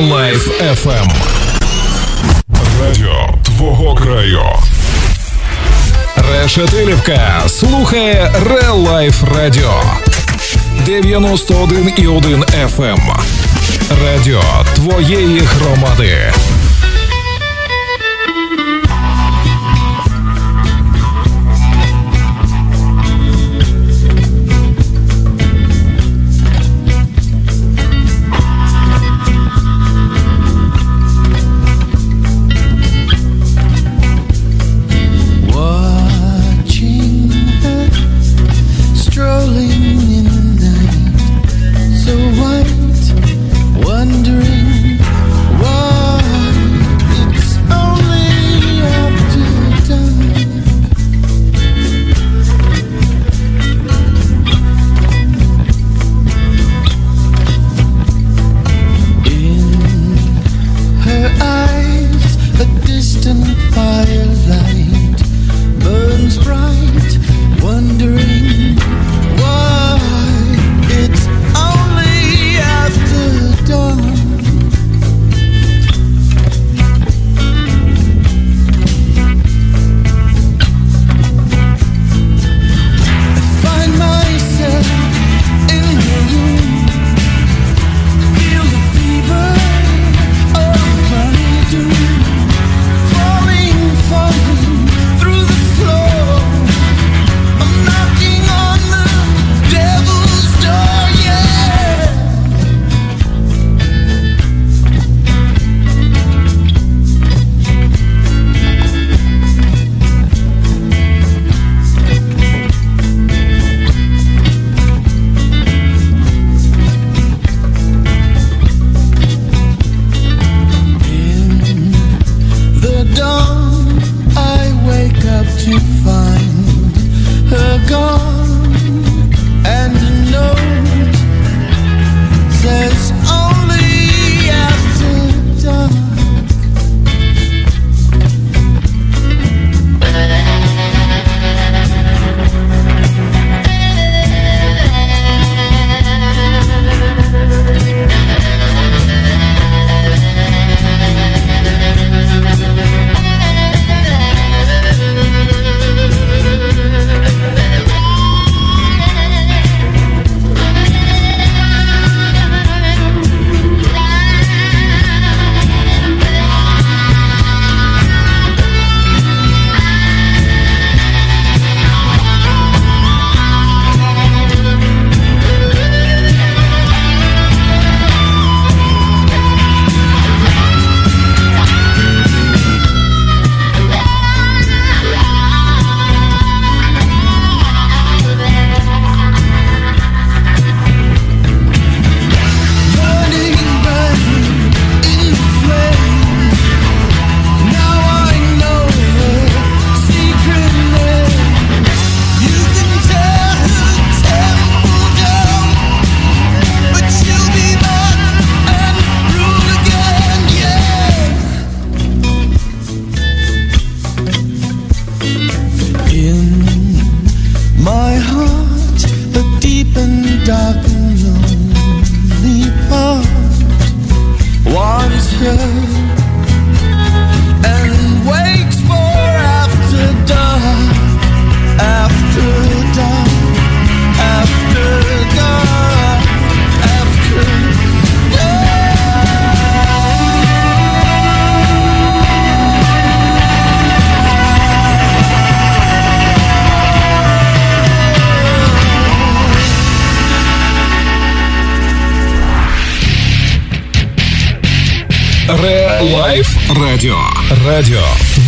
Life FM. Радіо твого краю. Решетилівка слухає Real Life Радіо 91,1 FM. Радіо твоєї громади.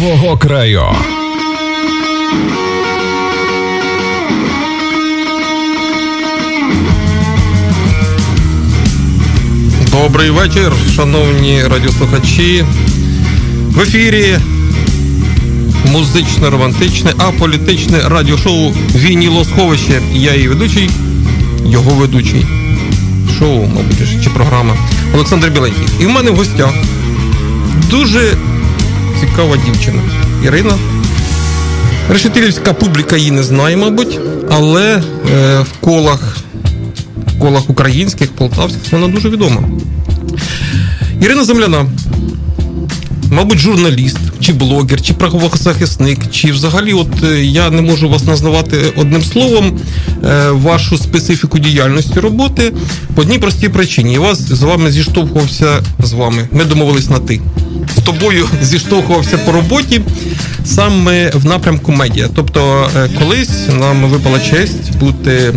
Твого краю. Добрий вечір, шановні радіослухачі. В ефірі музичне, романтичне, аполітичне радіошоу Вінілосховище. Я її ведучий, його ведучий. Шоу, мабуть, чи програма Олександр Біленький. І в мене в гостях дуже цікава дівчина. Ірина. Решетилівська публіка її не знає, мабуть, але е, в колах в колах українських, полтавських вона дуже відома. Ірина Земляна. Мабуть, журналіст, чи блогер, чи правозахисник, чи взагалі, от е, я не можу вас назвати одним словом е, вашу специфіку діяльності роботи по одній простій причині. Я вас з вами зіштовхувався з вами. Ми домовились на ти. З тобою зіштовхувався по роботі саме в напрямку медіа. Тобто, е, колись нам випала честь бути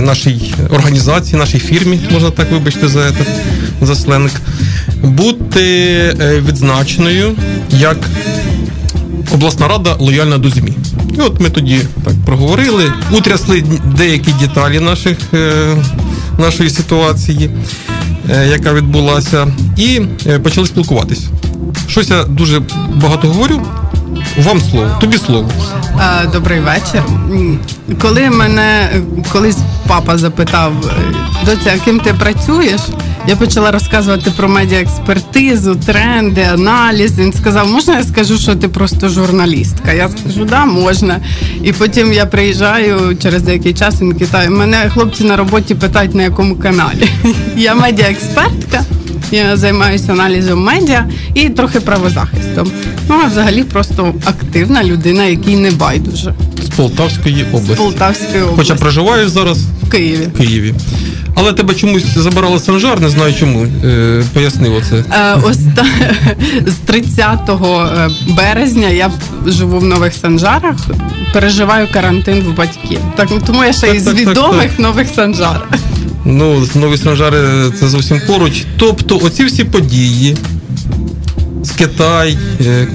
нашій організації, нашій фірмі, можна так вибачте за за сленг, бути відзначеною як обласна рада лояльна до ЗМІ. І от ми тоді так проговорили, утрясли деякі деталі наших, е, нашої ситуації, е, яка відбулася, і е, почали спілкуватись. Щось я дуже багато говорю. Вам слово, тобі слово. Добрий вечір. Коли мене колись папа запитав, доця, ким ти працюєш? Я почала розказувати про медіаекспертизу, тренди, аналіз. Він сказав, можна я скажу, що ти просто журналістка? Я скажу, да, можна. І потім я приїжджаю через деякий час він китаю. Мене хлопці на роботі питають, на якому каналі. Я медіаекспертка. Я займаюся аналізом медіа і трохи правозахистом. Ну а взагалі просто активна людина, якій не байдуже. З Полтавської області. З Полтавської області. Хоча проживаєш зараз в Києві. В Києві. Але тебе чомусь забирали Санжар, не знаю чому. Е, Поясни оце. Е, ось та, з 30 е, березня я живу в нових Санжарах, переживаю карантин в батьків. Так тому я ще так, із так, відомих так, нових Санжарах. Ну, нові Санжари це зовсім поруч. Тобто, оці всі події. З Китай е,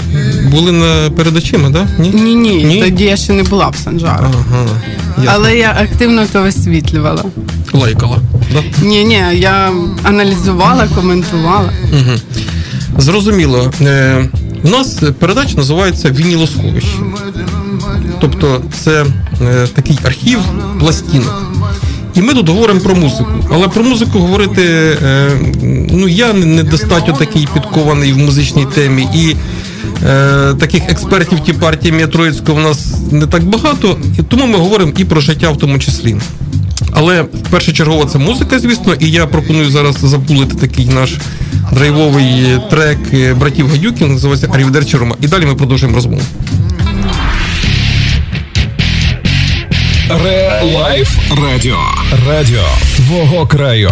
були на перед очима, да? Ні? Ні, ні, ні. Тоді я ще не була в Санжарах. Ага, Але я активно то висвітлювала. Лайкала. да? Ні, ні, я аналізувала, коментувала. Угу. Зрозуміло. Е, У нас передача називається Вінілосховище. Тобто це е, такий архів пластинок. І ми тут говоримо про музику. Але про музику говорити е, ну я недостатньо такий підкований в музичній темі. І е, таких експертів ті партії Троїцького в нас не так багато, і тому ми говоримо і про життя в тому числі. Але першочергово це музика, звісно, і я пропоную зараз запулити такий наш драйвовий трек братів Гадюкіних, називається Арівідерчі Рома. І далі ми продовжуємо розмову. Re Life Радіо. Радіо твого краю.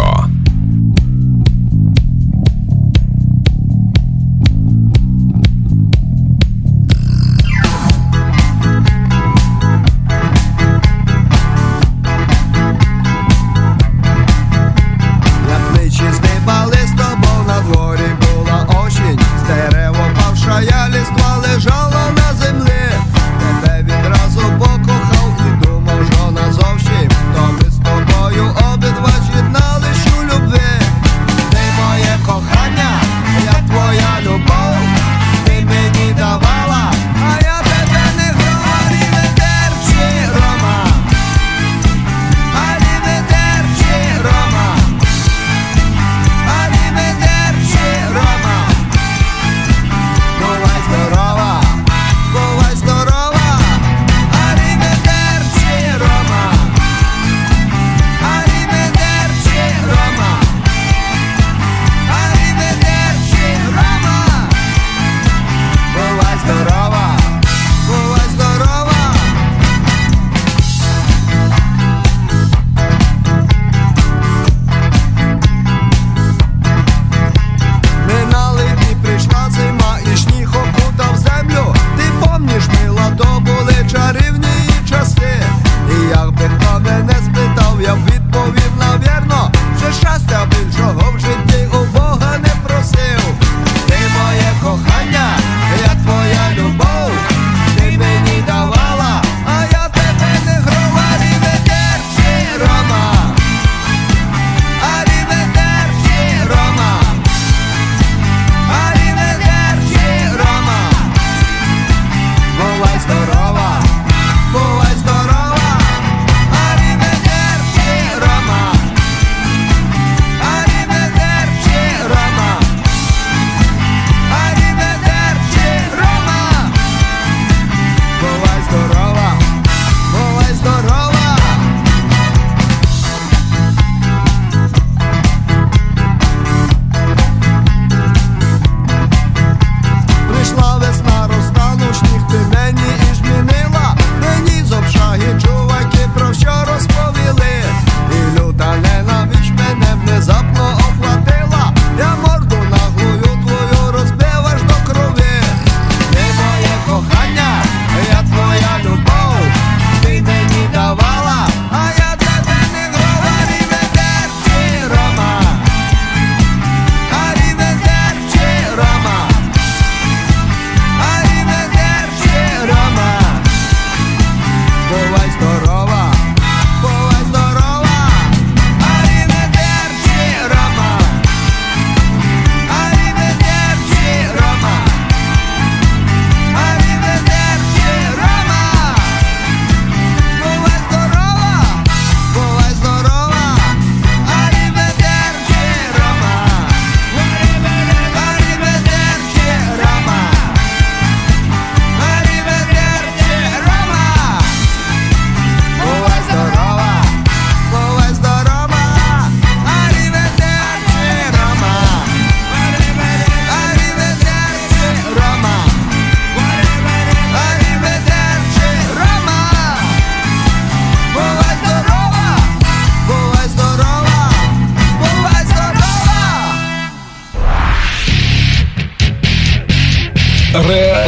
Ре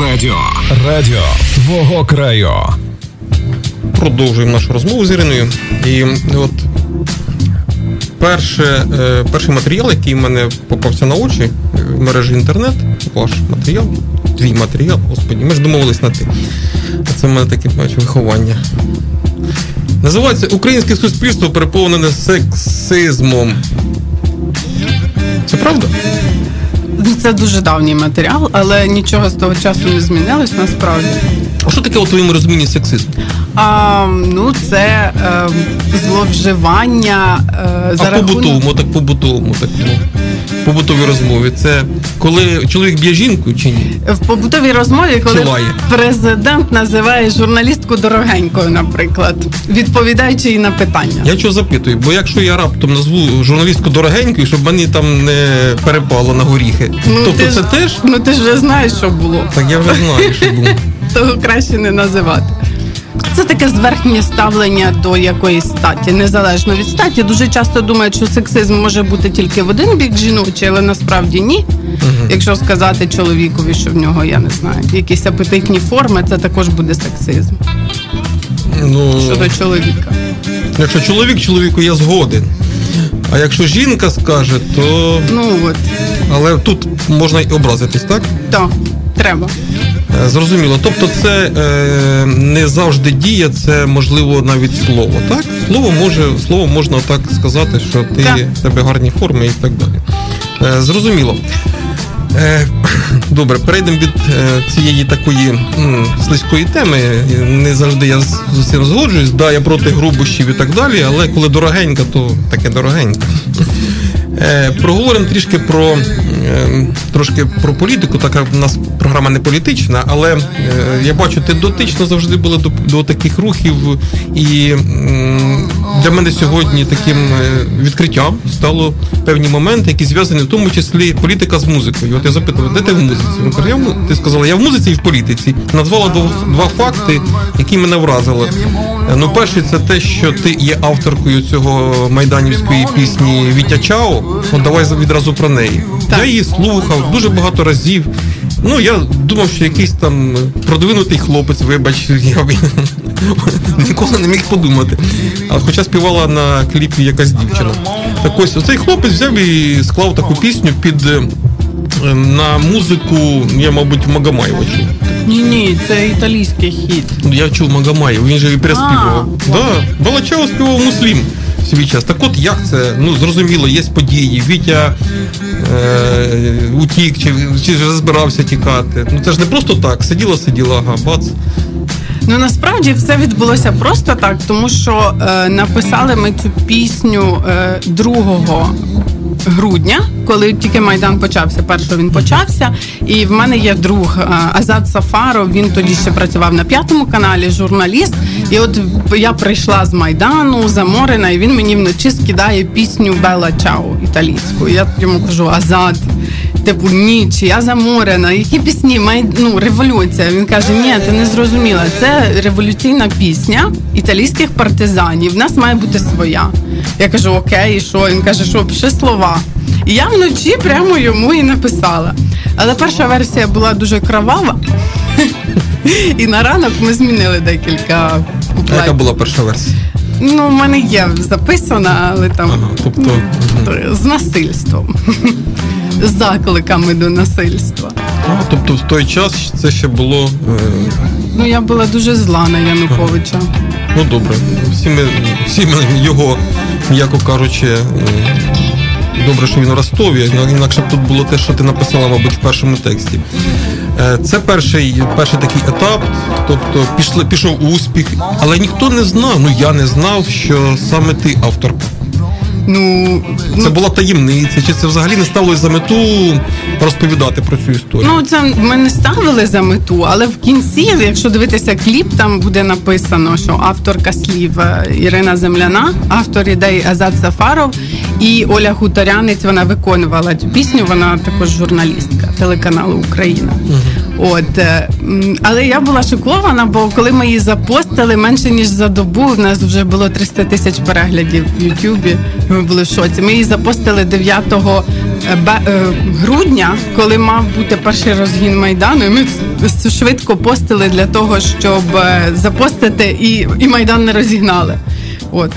Радіо. Радіо твого краю. Продовжуємо нашу розмову з Іриною. І от перше, е, перший матеріал, який в мене попався на очі в мережі інтернет, ваш матеріал, твій матеріал, господі, ми ж домовились на ти. Це в мене таке бачу, виховання. Називається Українське суспільство переповнене сексизмом. Це правда? Ну, Це дуже давній матеріал, але нічого з того часу не змінилось насправді. А що таке у твоєму розумінні сексизм? А, ну, це е, зловживання е, за а рахунок... побутовому, так побутовому, такому побутовій розмові. Це коли чоловік б'є жінку чи ні? В побутовій розмові, коли Чи лає? президент називає журналістку дорогенькою, наприклад, відповідаючи їй на питання. Я чого запитую? Бо якщо я раптом назву журналістку дорогенькою, щоб мені там не перепало на горіхи, тобто ти це ж, теж? Ну ти ж вже знаєш, що було. Так я вже знаю, що було. Того краще не називати. Це таке зверхнє ставлення до якоїсь статі, незалежно від статі. Дуже часто думають, що сексизм може бути тільки в один бік жіночий, але насправді ні. Якщо сказати чоловікові, що в нього, я не знаю, якісь апетитні форми, це також буде сексизм Ну, щодо чоловіка. якщо чоловік чоловіку, я згоден. А якщо жінка скаже, то. Ну от, Але тут можна й образитись, так? то треба. Е, Зрозуміло. Тобто це е, не завжди дія, це можливо навіть слово. Так? Слово може, слово можна так сказати, що ти Так. в тебе гарні форми і так далі. Е, зрозуміло. Е, добре, перейдемо від е, цієї такої м, слизької теми. Не завжди я з цим згоджуюсь. Да, я проти грубощів і так далі, але коли дорогенька, то таке дорогенька. Е, Проговоримо трішки про е, трошки про політику. Така в нас програма не політична, але е, я бачу, ти дотично завжди була до, до таких рухів, і для мене сьогодні таким відкриттям стало певні моменти, які зв'язані в тому числі політика з музикою. От я запитав, де ти в музиці? Він ти сказала, я в музиці і в політиці. Назвала два, два факти, які мене вразили. Ну, перший це те, що ти є авторкою цього майданівської пісні Вітя Чао. От давай відразу про неї. Так. Я її слухав дуже багато разів. Ну, я думав, що якийсь там продвинутий хлопець, вибач, я ніколи не міг подумати. А хоча співала на кліпі якась дівчина. Так ось оцей хлопець взяв і склав таку пісню під е, на музику, я, мабуть, Магомаєва чув. Ні, ні, це італійський хіт. Ну, Я чув Магомаєв, він же і переспівував. Да, Балачао співав муслім свій час. Так от як це? Ну зрозуміло, є події. Вітя е, утік, чи, чи вже збирався тікати. Ну це ж не просто так. Сиділа, сиділа, ага, бац. Ну насправді все відбулося просто так, тому що е, написали ми цю пісню е, 2 грудня, коли тільки майдан почався. Першого він почався, і в мене є друг е, Азат Сафаров. Він тоді ще працював на п'ятому каналі, журналіст. І от я прийшла з майдану заморена, і він мені вночі скидає пісню Бела Чао італійську. Я йому кажу, Азат. Типу, ніч, я заморена. Які пісні? Май... Ну, революція. Він каже: Ні, ти не зрозуміла. Це революційна пісня італійських партизанів. В нас має бути своя. Я кажу, окей, і що? Він каже, що пиши слова. І я вночі прямо йому і написала. Але перша версія була дуже кровава. І на ранок ми змінили декілька А яка була перша версія? Ну, в мене є записана, але там Ага, тобто, з насильством. Закликами до насильства. А, тобто в той час це ще було. Е, Ну, я була дуже зла на Януковича. ну добре. Всі ми, всі ми його, м'яко кажучи. е, Добре, що він у Ростові, ну, інакше б тут було те, що ти написала, мабуть, в першому тексті. Е, Це перший, перший такий етап, тобто пішли, пішов успіх, але ніхто не знав, ну я не знав, що саме ти авторка. Ну, Це ну, була таємниця, чи це взагалі не ставилось за мету розповідати про цю історію? ну це ми не ставили за мету, але в кінці, якщо дивитися кліп, там буде написано, що авторка слів е, Ірина Земляна, автор ідей Азат Сафаров і Оля Хуторянець. Вона виконувала цю пісню. Вона також журналістка телеканалу Україна. От, е, але я була шокована, бо коли ми її запостили менше ніж за добу, у нас вже було 300 тисяч переглядів в Ютубі. Ми були в шоці. Ми її запостили 9 е, грудня, коли мав бути перший розгін майдану. і Ми швидко постили для того, щоб запостити і, і майдан не розігнали. От.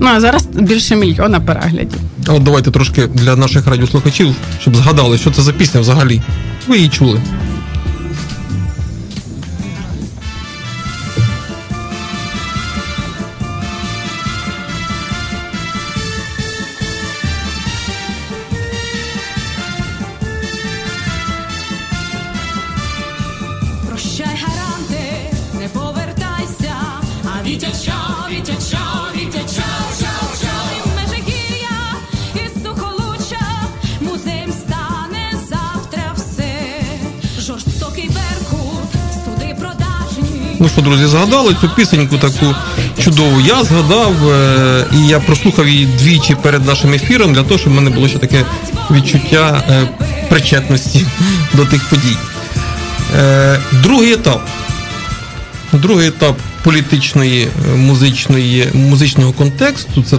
Ну а зараз більше мільйона переглядів. От давайте трошки для наших радіослухачів, щоб згадали, що це за пісня взагалі. Ви її чули. Друзі, згадали цю пісеньку таку чудову. Я згадав е, і я прослухав її двічі перед нашим ефіром для того, щоб в мене було ще таке відчуття е, причетності до тих подій. Е, другий етап. Другий етап політичної, музичної, музичного контексту. Це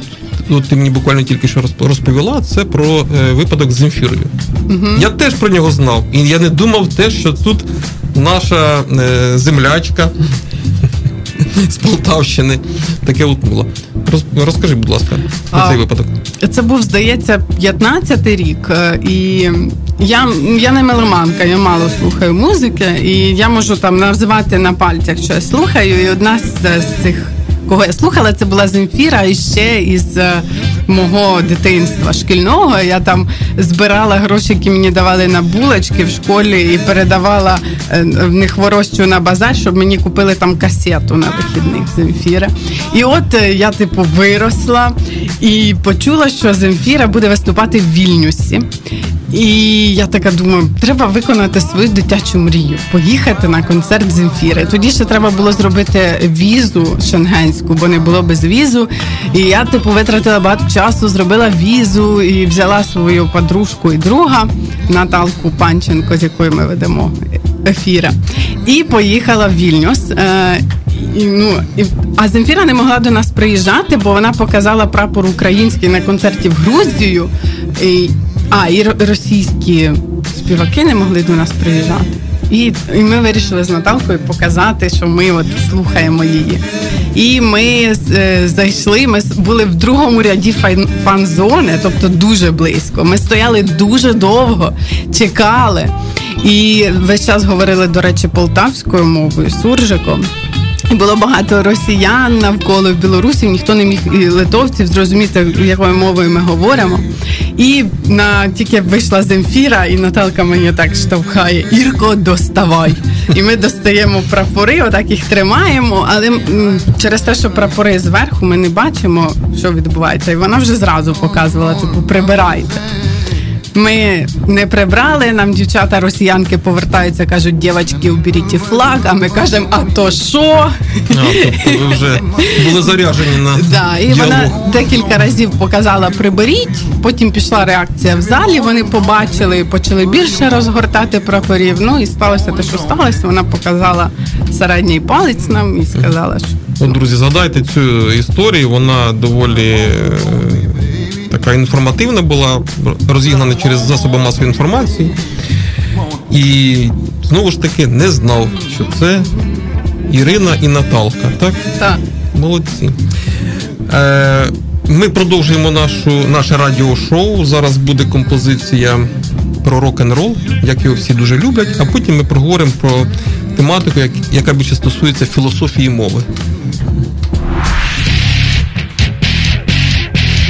от ти мені буквально тільки що розповіла. Це про випадок з Земфірою. Угу. Я теж про нього знав, і я не думав те, що тут наша е, землячка з Полтавщини таке було. Розкажи, будь ласка, про цей випадок. Це був, здається, 15-й рік, е, і я я не меломанка, я мало слухаю музики, і я можу там називати на пальцях, що я слухаю, і одна з цих кого я слухала, це була Земфіра і ще із е, мого дитинства шкільного. Я там збирала гроші, які мені давали на булочки в школі, і передавала е, в них ворощу на базар, щоб мені купили там касету на вихідних Земфіра. І от е, я, типу, виросла і почула, що Земфіра буде виступати в Вільнюсі. І я така думаю, треба виконати свою дитячу мрію, поїхати на концерт Земфіри. Тоді ще треба було зробити візу шенгенську, бо не було без візу. І я типу витратила багато часу, зробила візу і взяла свою подружку і друга Наталку Панченко, з якою ми ведемо ефіра. І поїхала в Вільнюс. Е, і, ну, і, А Земфіра не могла до нас приїжджати, бо вона показала прапор український на концерті в Грузію. І, а, і російські співаки не могли до нас приїжджати. І і ми вирішили з Наталкою показати, що ми от слухаємо її. І ми е, зайшли. Ми були в другому ряді фан-зони, тобто дуже близько. Ми стояли дуже довго, чекали. І весь час говорили, до речі, полтавською мовою, суржиком. Було багато росіян навколо в Білорусі, ніхто не міг і литовців зрозуміти, якою мовою ми говоримо. І на тільки вийшла Земфіра, і Наталка мені так штовхає Ірко, доставай. І ми достаємо прапори, отак їх тримаємо, але через те, що прапори зверху, ми не бачимо, що відбувається. І вона вже зразу показувала, типу, прибирайте. Ми не прибрали. Нам дівчата росіянки повертаються, кажуть, дівчатки, уберіть флаг. А ми кажемо, а то що? тобто ви вже були заряжені на да, і діалог. вона декілька разів показала приберіть. Потім пішла реакція в залі. Вони побачили, почали більше розгортати прапорів. Ну і сталося те, що сталося. Вона показала середній палець нам і сказала, що От, друзі, згадайте цю історію. Вона доволі така інформативна була, розігнана через засоби масової інформації. І знову ж таки не знав, що це Ірина і Наталка. Так? Так. Молодці. Е, Ми продовжуємо нашу, наше радіошоу. Зараз буде композиція про рок-н-рол, як його всі дуже люблять, а потім ми проговоримо про тематику, яка більше стосується філософії мови.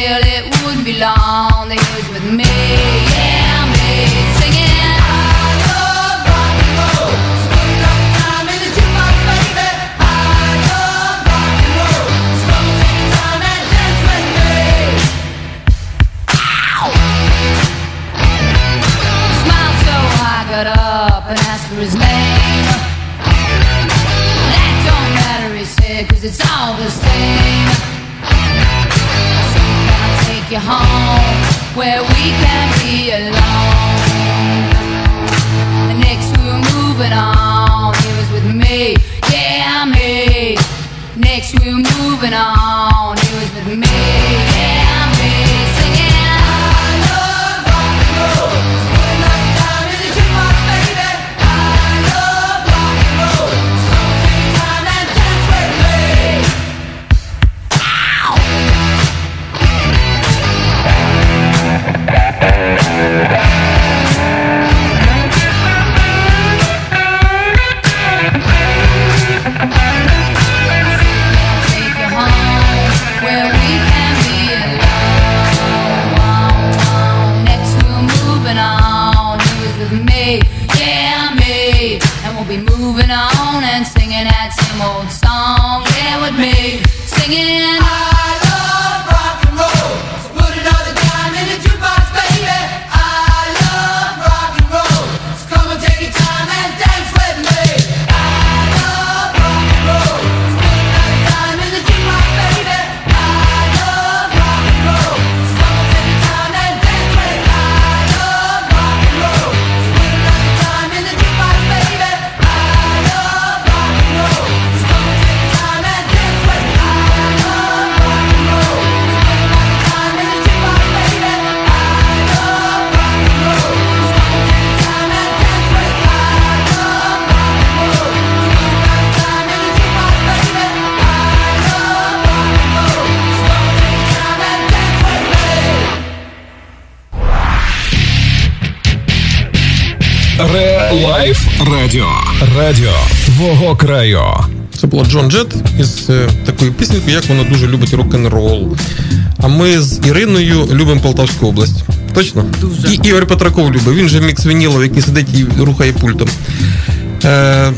feel it would be long days with me. Радіо. Радіо твого краю. Це була Джон Джет із е, такою пісенькою, як вона дуже любить рок-н-рол. А ми з Іриною любимо Полтавську область. Точно? Дуже. І Ігор Петраков любить. Він же мікс вінілов, який сидить і рухає пультом. Е,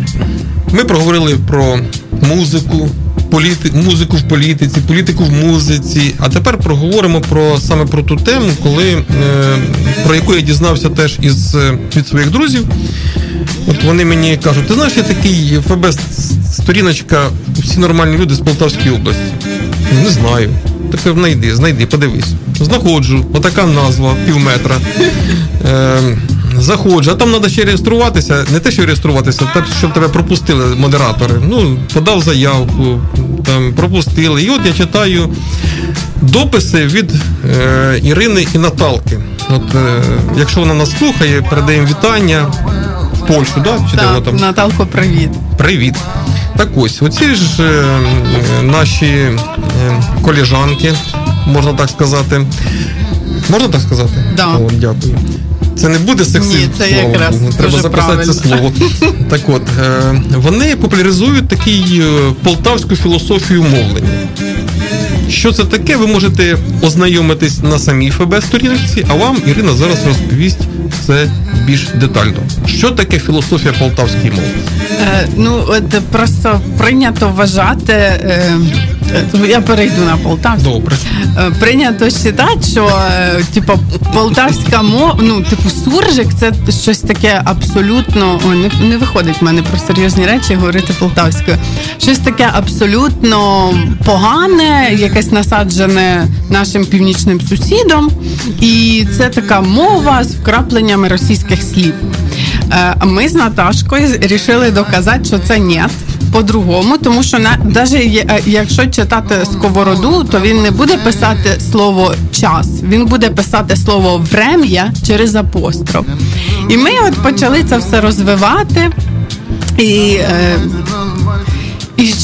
ми проговорили про музику, політи... музику в політиці, політику в музиці. А тепер проговоримо про саме про ту тему, коли, е, про яку я дізнався теж із, е, від своїх друзів. От вони мені кажуть, ти знаєш, є такий ФБ сторіночка, всі нормальні люди з Полтавської області. Не знаю. Таке знайди, знайди, подивись. Знаходжу, отака назва, пів метра. Е, заходжу, а там треба ще реєструватися. Не те, що реєструватися, те, щоб тебе пропустили модератори. Ну, подав заявку, там пропустили. І от я читаю дописи від е, Ірини і Наталки. От, е, якщо вона нас слухає, передаємо вітання Польщу, да? Чи де там? Наталко, привіт. Привіт. Так ось, оці ж е, е, наші е, коліжанки, можна так сказати. Можна так сказати? Да. О, дякую. Це не буде сексизм. Ні, це слава якраз Треба дуже записати це слово. Так от, е, вони популяризують такий е, полтавську філософію мовлення. Що це таке, ви можете ознайомитись на самій ФБ сторінці, а вам Ірина зараз розповість це більш детально. Що таке філософія полтавської мови? Е, ну, от просто прийнято вважати. Е, я перейду на Полтавську. Добре. Е, Прийнято вважати, що типу, полтавська мова, ну, типу, суржик це щось таке абсолютно. Ой, не, не виходить в мене про серйозні речі говорити полтавською. Щось таке абсолютно погане, якесь насаджене нашим північним сусідом. І це така мова з вкрапленнями російських слів. Е, Ми з Наташкою рішили доказати, що це ні. По-другому, тому що навіть якщо читати сковороду, то він не буде писати слово час, він буде писати слово врем'я через апостроф. І ми от почали це все розвивати. І, е, і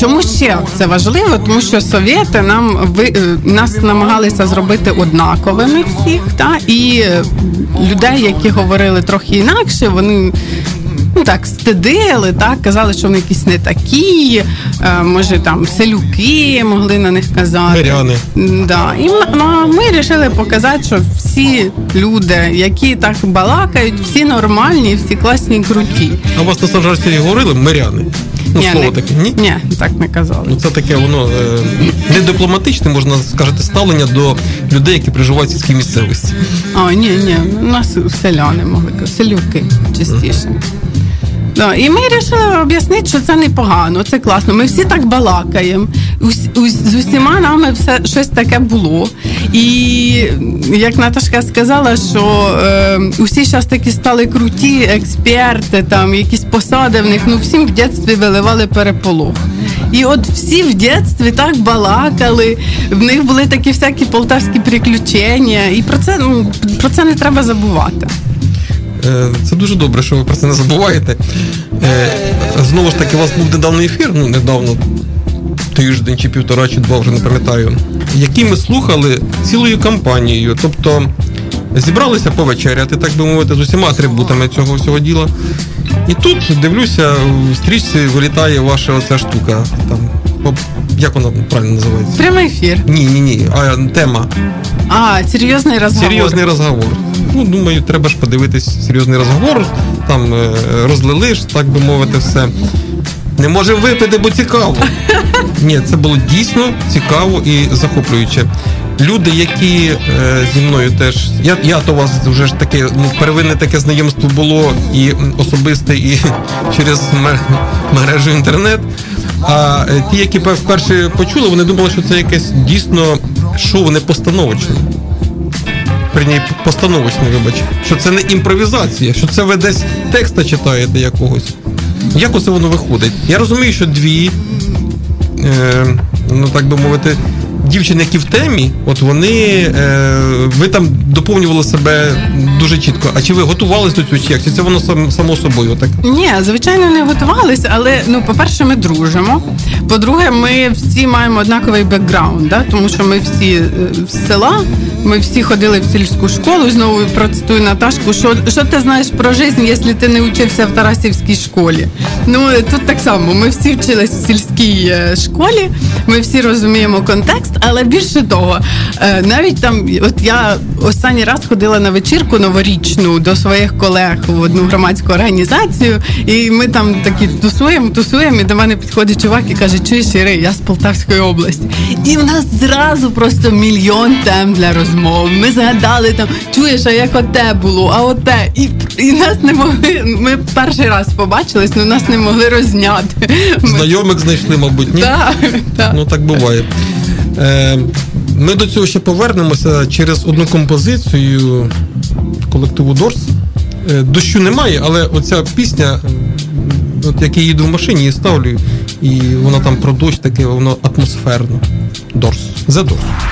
чому ще це важливо? Тому що совєти нам ви е, нас намагалися зробити однаковими всіх, та і е, людей, які говорили трохи інакше, вони. Ну так стидили, так казали, що вони якісь не такі, е, може там селюки могли на них казати. Миряни. Да. І ну, ми вирішили показати, що всі люди, які так балакають, всі нормальні, всі класні круті. А вас на Саджарці говорили миряни? Ну, Ні, слово не, таке, ні? Ні, так не казали. Ну, це таке воно е, не дипломатичне, можна сказати, ставлення до людей, які проживають в сільській місцевості. А, ні, ні, у нас селяни могли казати, селюки частіше. Да, і ми вирішили об'яснити, що це непогано, це класно. Ми всі так балакаємо. З усіма нами все щось таке було. І як Наташка сказала, що е, усі зараз такі стали круті, експерти, там якісь посади в них, ну всім в дитинстві виливали переполох. І от всі в дитинстві так балакали, в них були такі всякі полтавські приключення, і про це, ну, про це не треба забувати. Е, Це дуже добре, що ви про це не забуваєте. Е, Знову ж таки, у вас був недавний ефір, ну недавно, тиждень чи півтора, чи два, вже не пам'ятаю, який ми слухали цілою кампанією. Тобто зібралися повечеряти, так би мовити, з усіма атрибутами цього всього діла. І тут дивлюся, в стрічці вилітає ваша оця штука. Там, як вона правильно називається? Прямий ефір. Ні, ні, ні. А тема. А, серйозний розговор. Серйозний розговор. Ну, думаю, треба ж подивитись серйозний розговор. Там е, розлили ж, так би мовити, все. Не можемо випити, бо цікаво. Ні, це було дійсно цікаво і захоплююче. Люди, які е, зі мною теж. Я, я то вас вже ж таке, ну, первинне таке знайомство було і особисте, і через ме- мережу інтернет. А е, ті, які вперше почули, вони думали, що це якесь дійсно шоу не постановочне. Верні, постановочне, вибач, що це не імпровізація, що це ви десь текста читаєте якогось. Як оце воно виходить? Я розумію, що дві, е, ну так би мовити, дівчини, які в темі, от вони, е, ви там доповнювали себе дуже чітко. А чи ви готувалися до цього? Чи це воно сам, само собою? Так? Ні, звичайно, не готувалися, але ну, по-перше, ми дружимо. По-друге, ми всі маємо однаковий бекграунд, да? тому що ми всі е, з села, ми всі ходили в сільську школу. Знову процитую Наташку. Що, що ти знаєш про життя, якщо ти не вчився в Тарасівській школі? Ну тут так само. Ми всі вчились в сільській е, школі, ми всі розуміємо контекст, але більше того, е, навіть там, от я останній раз ходила на вечірку новорічну до своїх колег в одну громадську організацію, і ми там такі тусуємо, тусуємо, і до мене підходить чувак і каже, чуєш, Іри, я з Полтавської області. І в нас зразу просто мільйон тем для розмов. Ми згадали там, чуєш, а як оте було, а оте. І, і нас не могли. Ми перший раз побачились, але нас не могли розняти. Знайомих знайшли, мабуть, ні? Так, так. Ну так буває. Е, ми до цього ще повернемося через одну композицію колективу Doors. Е, дощу немає, але оця пісня, от як я їду в машині, її ставлю, і вона там про дощ таке, воно атмосферно. Doors. The Doors.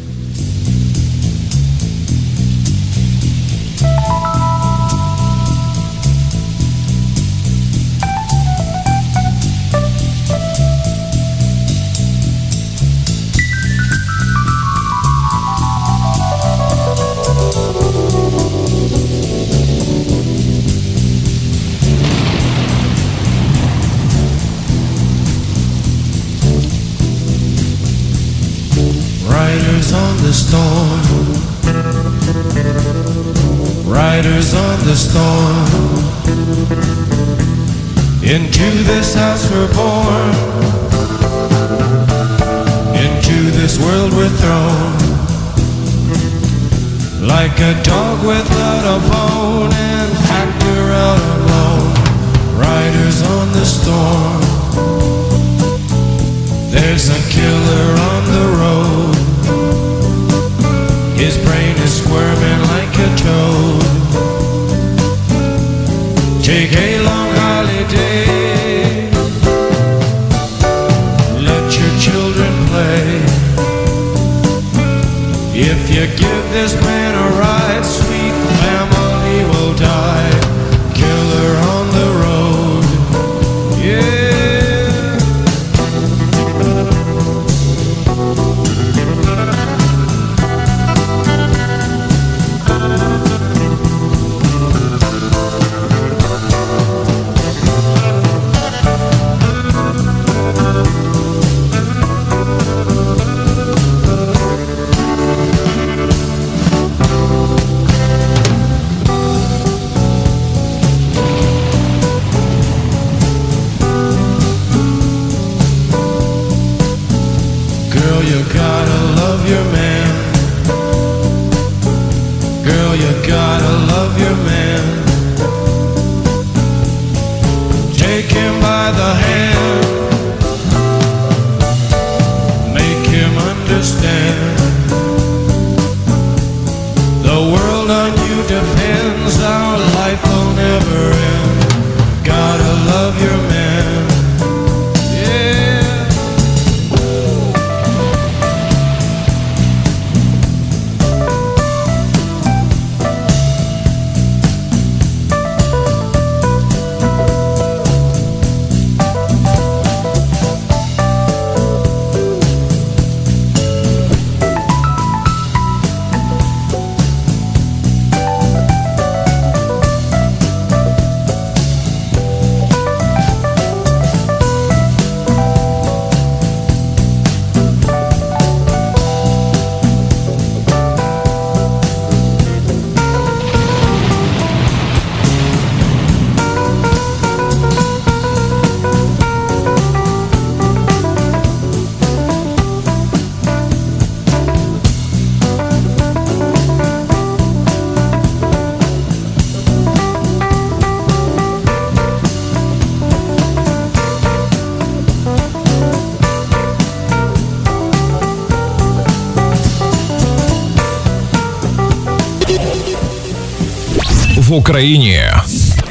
В Україні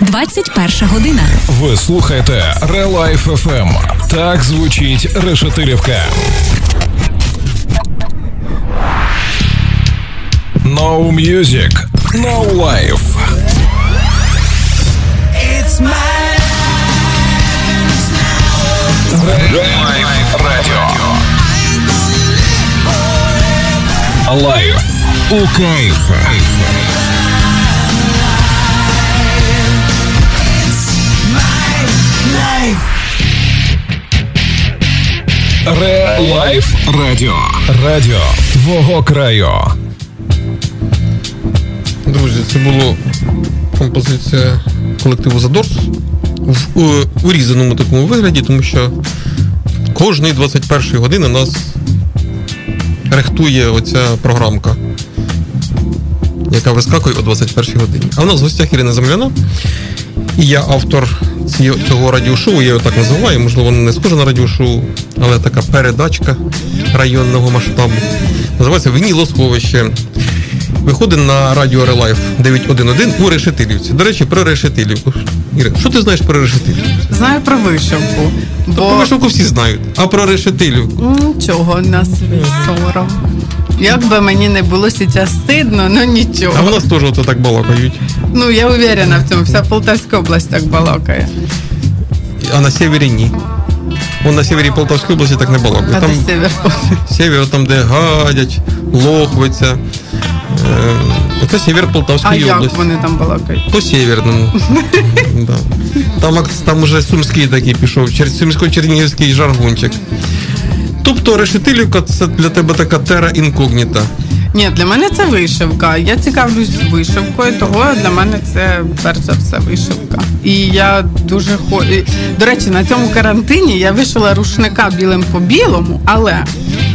21 година. ви слухаєте ReLife FM. Так звучить Решетилівка. No music, no life. ReLife радіо. Life у кайф. Re-Life радіо. Радіо твого краю. Друзі, це було композиція колективу The Doors в урізаному такому вигляді, тому що кожної 21 години нас рихтує оця програмка, яка вискакує о 21 годині. А в нас в гостях Ірина Земляна, і я автор цього радіошоу, я його так називаю, можливо, не схоже на радіошоу, але така передачка районного масштабу. Називається Вінілосховище. Виходить на радіо ReLife 911 у Решетилівці. До речі, про Решетилівку. Іра, що ти знаєш про Решетилівку? Знаю про вишивку. Про Вишивку всі знають, а про Решетилівку. нічого на свій сором. Як би мені не було зараз стидно, ну А нічого. в нас теж ото так балакають. Ну я уверена в цьому, вся Полтавська область так балакає. А на севері ні. Вон на севері Полтавської області так не балакають. А Там де север? север, там, де гадять, лохвиця. Е, Це север А Полтавської як області. вони там балакають? По северному. да. Там, там уже сумський такий пішов, сумсько-чернігівський жаргончик. Тобто решетилівка це для тебе така тера інкогніта. Ні, для мене це вишивка. Я цікавлюсь вишивкою, того для мене це перш за все вишивка. І я дуже хо... До речі, на цьому карантині я вишила рушника білим по білому, але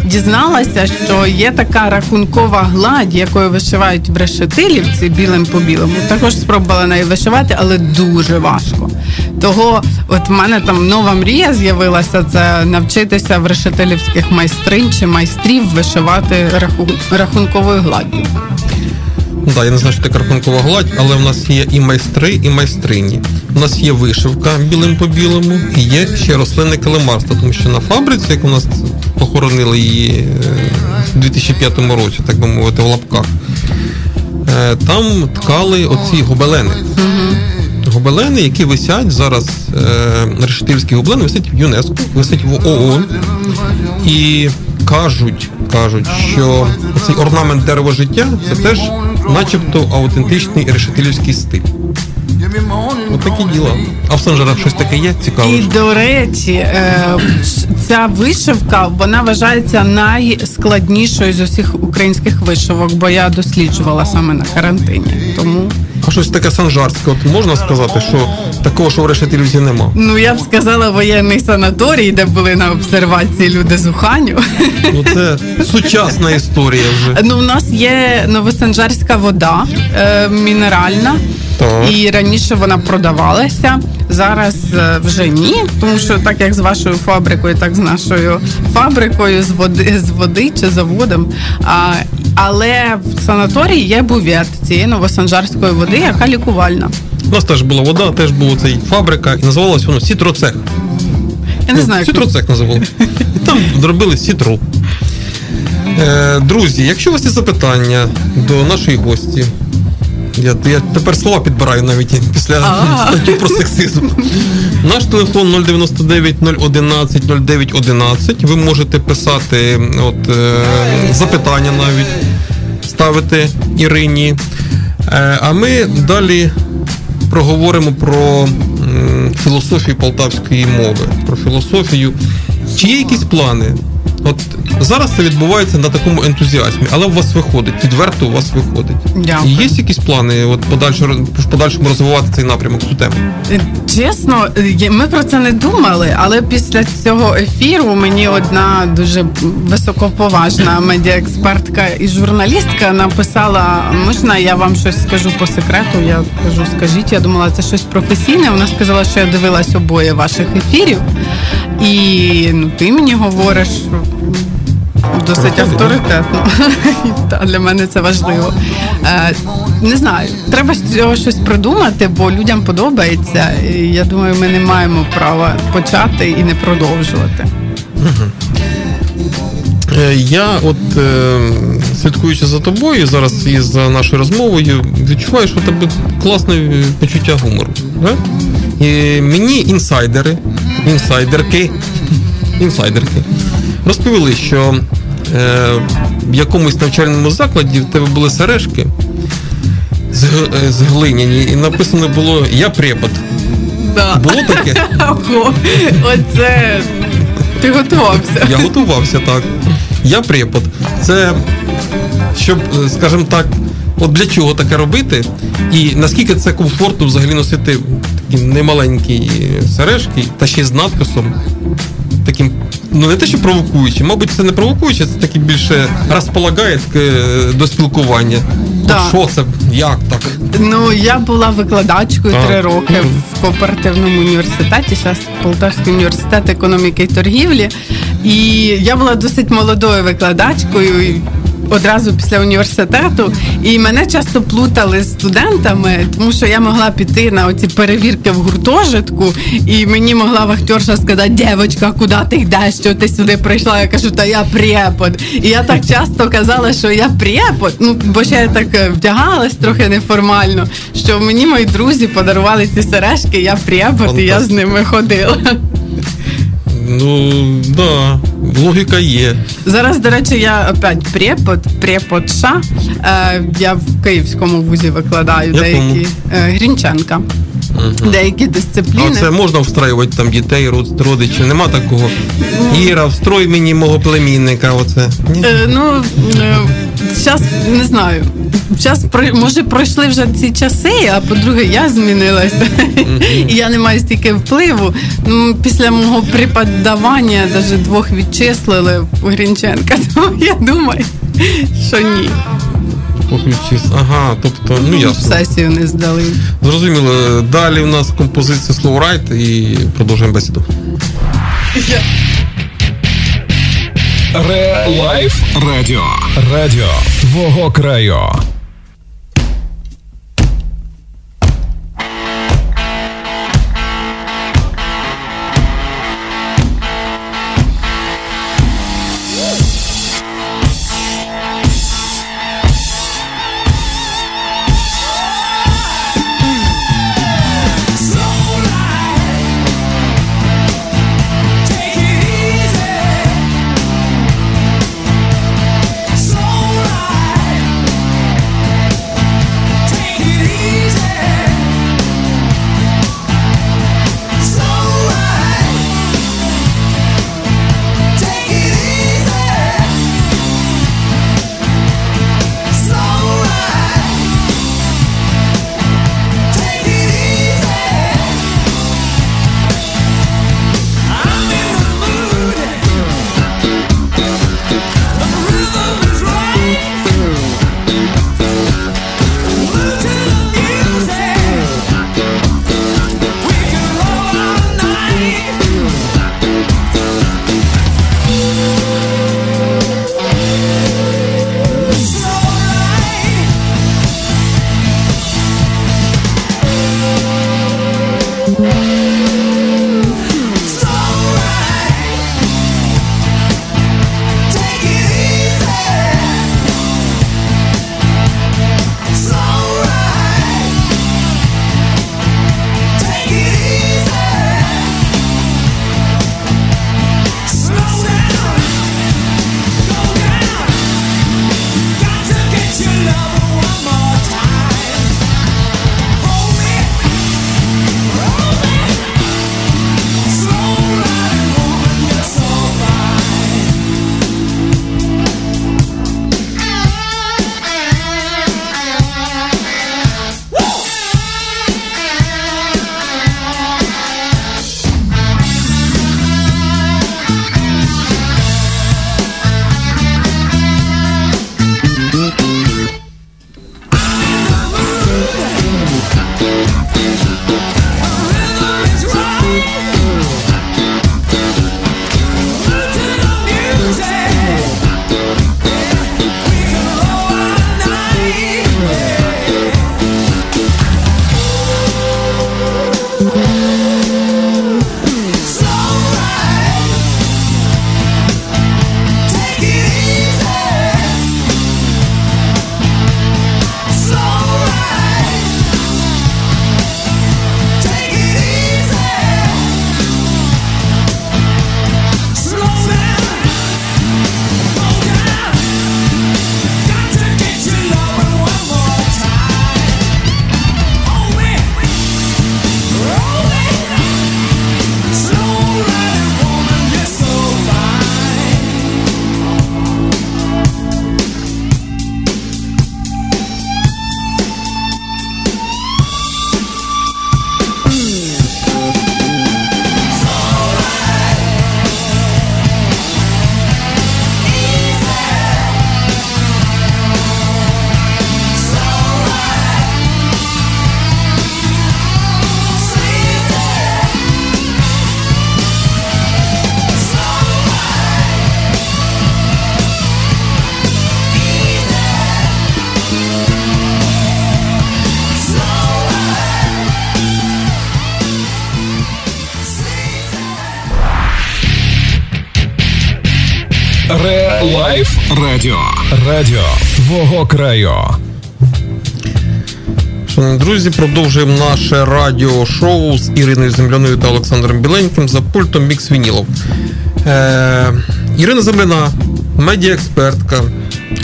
дізналася, що є така рахункова гладь, якою вишивають в решетилівці білим по білому. Також спробувала нею вишивати, але дуже важко. Того, от в мене там нова мрія з'явилася це навчитися в решетилівських майстринь чи майстрів вишивати раху... рахунковою гладдю. Ну, я не знаю, що таке рахункова гладь, але в нас є і майстри, і майстрині. У нас є вишивка білим по білому, і є ще рослинне килимарство, тому що на фабриці, як у нас похоронили її е, в 2005 році, так би мовити, в лапках, е, там ткали оці гобелени. Гобелени, які висять зараз, е, решетилівські гобелени висять в ЮНЕСКО, висять в ООН. І кажуть, кажуть, що цей орнамент дерева життя це теж начебто аутентичний решетилівський стиль. От такі діла. А в Санжарах щось таке є цікаве. І до речі, е, ця вишивка вона вважається найскладнішою з усіх українських вишивок, бо я досліджувала саме на карантині. Тому А щось таке санжарське, от можна сказати, що такого, що в решеті ілюзії нема. ну я б сказала воєнний санаторій, де були на обсервації люди з Уханю. Ну це сучасна історія вже. Ну, у нас є новосанжарська вода е, мінеральна. Так. І раніше вона продавалася, зараз е, вже ні, тому що так як з вашою фабрикою, так з нашою фабрикою з води з води чи заводом. А, але в санаторії є бувет цієї новосанжарської води, яка лікувальна. У нас теж була вода, теж була цей фабрика, і називалось воно Сітроцех. Я не знаю, як Сітроцех називали. І там зробили сітру. Е, друзі, якщо у вас є запитання до нашої гості, я, я тепер слова підбираю навіть після статті про сексизм. Наш телефон 099 011 0911. Ви можете писати от, е, запитання навіть, ставити Ірині. Е, а ми далі проговоримо про м, філософію полтавської мови, про філософію. Чи є якісь плани? От зараз це відбувається на такому ентузіазмі, але у вас виходить, відверто у вас виходить. Дякую. Є якісь плани от подальше, в подальшому розвивати цей напрямок, цю тему? Е, Чесно, е, ми про це не думали, але після цього ефіру мені одна дуже високоповажна медіаекспертка і журналістка написала: можна я вам щось скажу по секрету? Я кажу, скажіть, я думала, це щось професійне. Вона сказала, що я дивилась обоє ваших ефірів, і ну ти мені говориш. Досить авторитетно. Та для мене це важливо. Е, не знаю, треба з цього щось придумати, бо людям подобається. І я думаю, ми не маємо права почати і не продовжувати. Е, Я, от е, слідкуючи за тобою зараз і за нашою розмовою, відчуваю, що у тебе класне почуття гумору. Да? І мені інсайдери, інсайдерки, інсайдерки розповіли, що е, в якомусь навчальному закладі в тебе були сережки з, е, з глиняні, і написано було Я препод. Да. Було таке? Оце ти готувався. Я готувався так. Я препод. Це щоб, е, скажімо так, от для чого таке робити, і наскільки це комфортно взагалі носити такі немаленькі сережки, та ще з надписом. Таким, ну не те, що провокуючи, мабуть, це не провокуюче, це таки більше розполагає таке до спілкування. Да. От що це, як так? Ну я була викладачкою три роки в кооперативному університеті, зараз Полтавський університет економіки і торгівлі. І я була досить молодою викладачкою. Одразу після університету, і мене часто плутали з студентами, тому що я могла піти на оці перевірки в гуртожитку, і мені могла вахтерша сказати: Дівочка, куди ти йдеш? Що ти сюди прийшла? Я кажу, та я препод. І я так часто казала, що я препод. Ну бо ще я так е, вдягалась трохи неформально, що мені мої друзі подарували ці сережки, я препод, і я з ними ходила. Ну, да, логіка є. Зараз, до речі, я опять препод, преподша. Е, я в Київському вузі викладаю Якому? деякі е, Грінченка. Деякі дисципліни. А це можна встраювати там дітей, род- родичів, нема такого. Іра, встрой мені мого племінника. Оце. Ні? Е, ну зараз не знаю. Зараз може пройшли вже ці часи, а по-друге, я змінилася. І я не маю стільки впливу. Ну, після мого преподавання навіть двох відчислили в Грінченка. Тому я думаю, що ні. Ага, тобто, ну ясно. Сесію не здали. Зрозуміло. Далі у нас композиція Slow Ride і продовжуємо бесіду. Re Life Радіо. Радіо твого краю. Радіо. Радіо твого краю. Шановні друзі, продовжуємо наше радіошоу з Іриною Земляною та Олександром Біленьким за пультом Мікс Вінілов. Е, Ірина Земляна, медіаекспертка,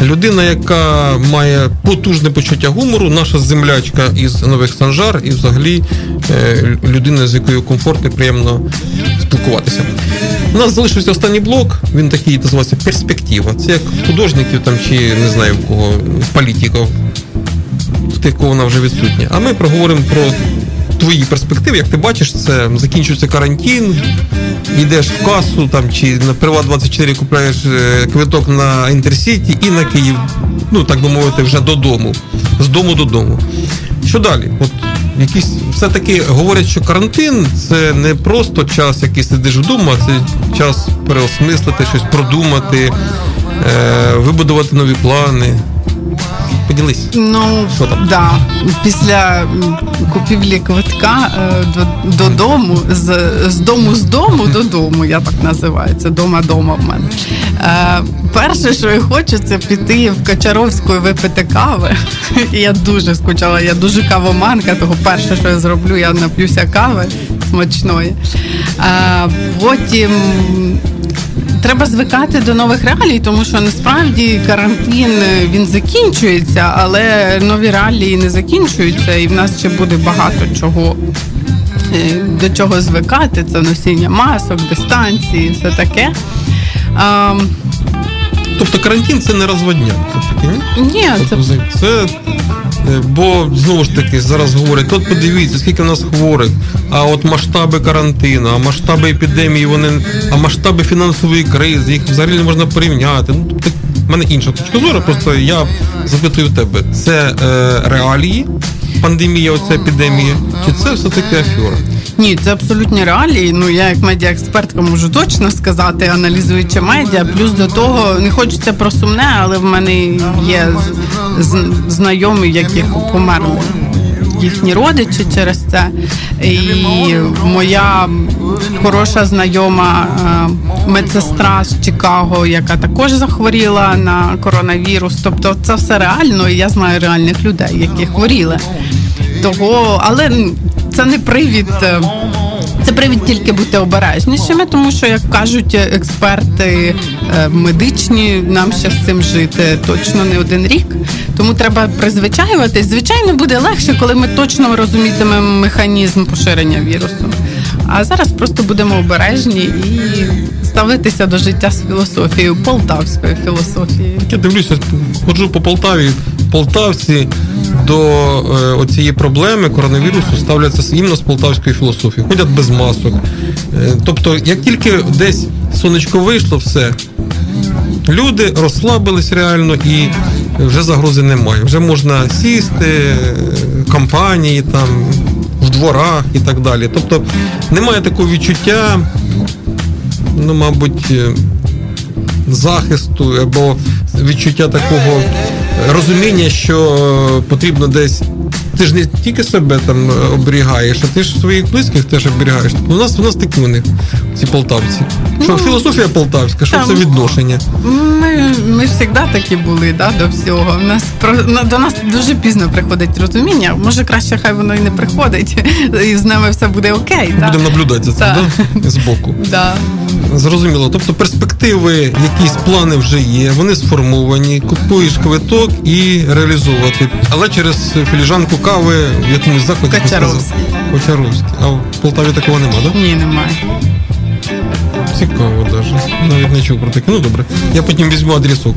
людина, яка має потужне почуття гумору, наша землячка із Нових Санжар і взагалі е, людина, з якою комфортно і приємно спілкуватися. У нас залишився останній блок, він такий називається перспектива. Це як художників там чи не знаю в кого, політиків тих, кого вона вже відсутня. А ми проговоримо про твої перспективи. Як ти бачиш, це закінчується карантин, йдеш в касу там чи на Приват 24 купляєш е, квиток на Інтерсіті і на Київ. Ну так би мовити, вже додому. З дому додому. Що далі? От якісь все-таки говорять, що карантин це не просто час, який сидиш вдома, це час переосмислити, щось продумати, е, вибудувати нові плани. Поділись. Ну, Що там? Да. Після купівлі квитка до, додому, з, з дому з дому додому, я так називаю, це дома дома в мене. Е, перше, що я хочу, це піти в Качаровську і випити кави. І я дуже скучала, я дуже кавоманка, того перше, що я зроблю, я нап'юся кави смачної. Е, потім треба звикати до нових реалій, тому що насправді карантин е, він закінчується, але нові реалії не закінчуються, і в нас ще буде багато чого. е, До чого звикати, це носіння масок, дистанції, все таке. А, Тобто карантин це не розводняк. Ні? ні, це це, бо знову ж таки зараз говорять, от подивіться, скільки в нас хворих, а от масштаби карантину, а масштаби епідемії, вони, а масштаби фінансової кризи, їх взагалі не можна порівняти. Ну, так, в мене інша точка зору, просто я запитую тебе, це е, реалії, пандемія, оця епідемія, чи це все-таки афера? Ні, це абсолютні реалії. Ну я як медіаекспертка можу точно сказати, аналізуючи медіа. Плюс до того не хочеться про сумне, але в мене є знайомі, яких померли їхні родичі через це. І моя хороша знайома е, медсестра з Чикаго, яка також захворіла на коронавірус. Тобто, це все реально, і я знаю реальних людей, які хворіли. Того, але це не привід. Це привід тільки бути обережнішими, тому що, як кажуть експерти е, медичні, нам ще з цим жити точно не один рік. Тому треба призвичаюватись. Звичайно, буде легше, коли ми точно розумітимемо механізм поширення вірусу. А зараз просто будемо обережні і ставитися до життя з філософією, полтавською філософією. Я дивлюся, ходжу по Полтаві. Полтавці до е, оцієї проблеми коронавірусу ставляться іменно з полтавської філософії, ходять без масок. Е, тобто, як тільки десь сонечко вийшло, все. Люди розслабились реально і вже загрози немає. Вже можна сісти, е, компанії там в дворах і так далі. Тобто немає такого відчуття, ну, мабуть, е, захисту або відчуття такого розуміння, що потрібно десь. Ти ж не тільки себе там оберігаєш, а ти ж своїх близьких теж оберігаєш. У нас у нас такі вони, ці полтавці. Що філософія полтавська, що там- це відношення? Ми, ми ж завжди такі були да, до всього. У нас про на- до нас дуже пізно приходить розуміння. Може, краще хай воно і не приходить, і з нами все буде окей. Да? Будемо наблюдати за цим, да? збоку. Да. Зрозуміло. Тобто перспективи, якісь плани вже є, вони сформовані, купуєш квиток і реалізовувати. Але через філіжанку кави в якомусь закладі. Качаровський. Качаровський. А в Полтаві такого нема, так? Да? Ні, немає. Цікаво даже. Навіть не чув про таке. Ну добре. Я потім візьму адресок.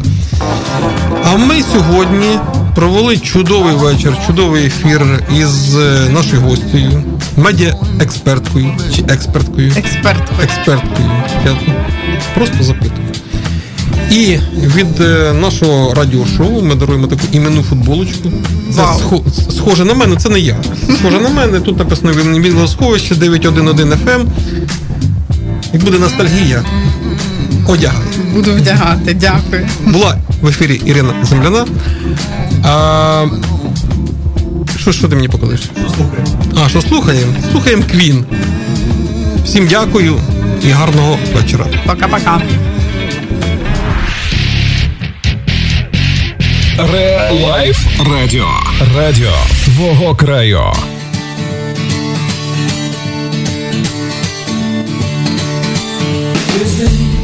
А ми сьогодні провели чудовий вечір, чудовий ефір із е, нашою гостею, медіаексперткою чи експерткою. Експерткою. Експерткою. Я просто запитую. І від е, нашого радіошоу ми даруємо таку іменну футболочку. Це Вау. схоже на мене, це не я. Схоже на мене. Тут написано Вінницьке сховище 911 FM. Як буде ностальгія, одягай. Буду вдягати. Дякую. Була в ефірі Ірина Земляна. А, що, що ти мені покажеш? А, що слухаємо? Слухаємо Квін. Всім дякую і гарного вечора. Пока-пока. Ре Лайф Радіо. Радіо твого краю. Gotta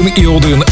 Yıldırım İodun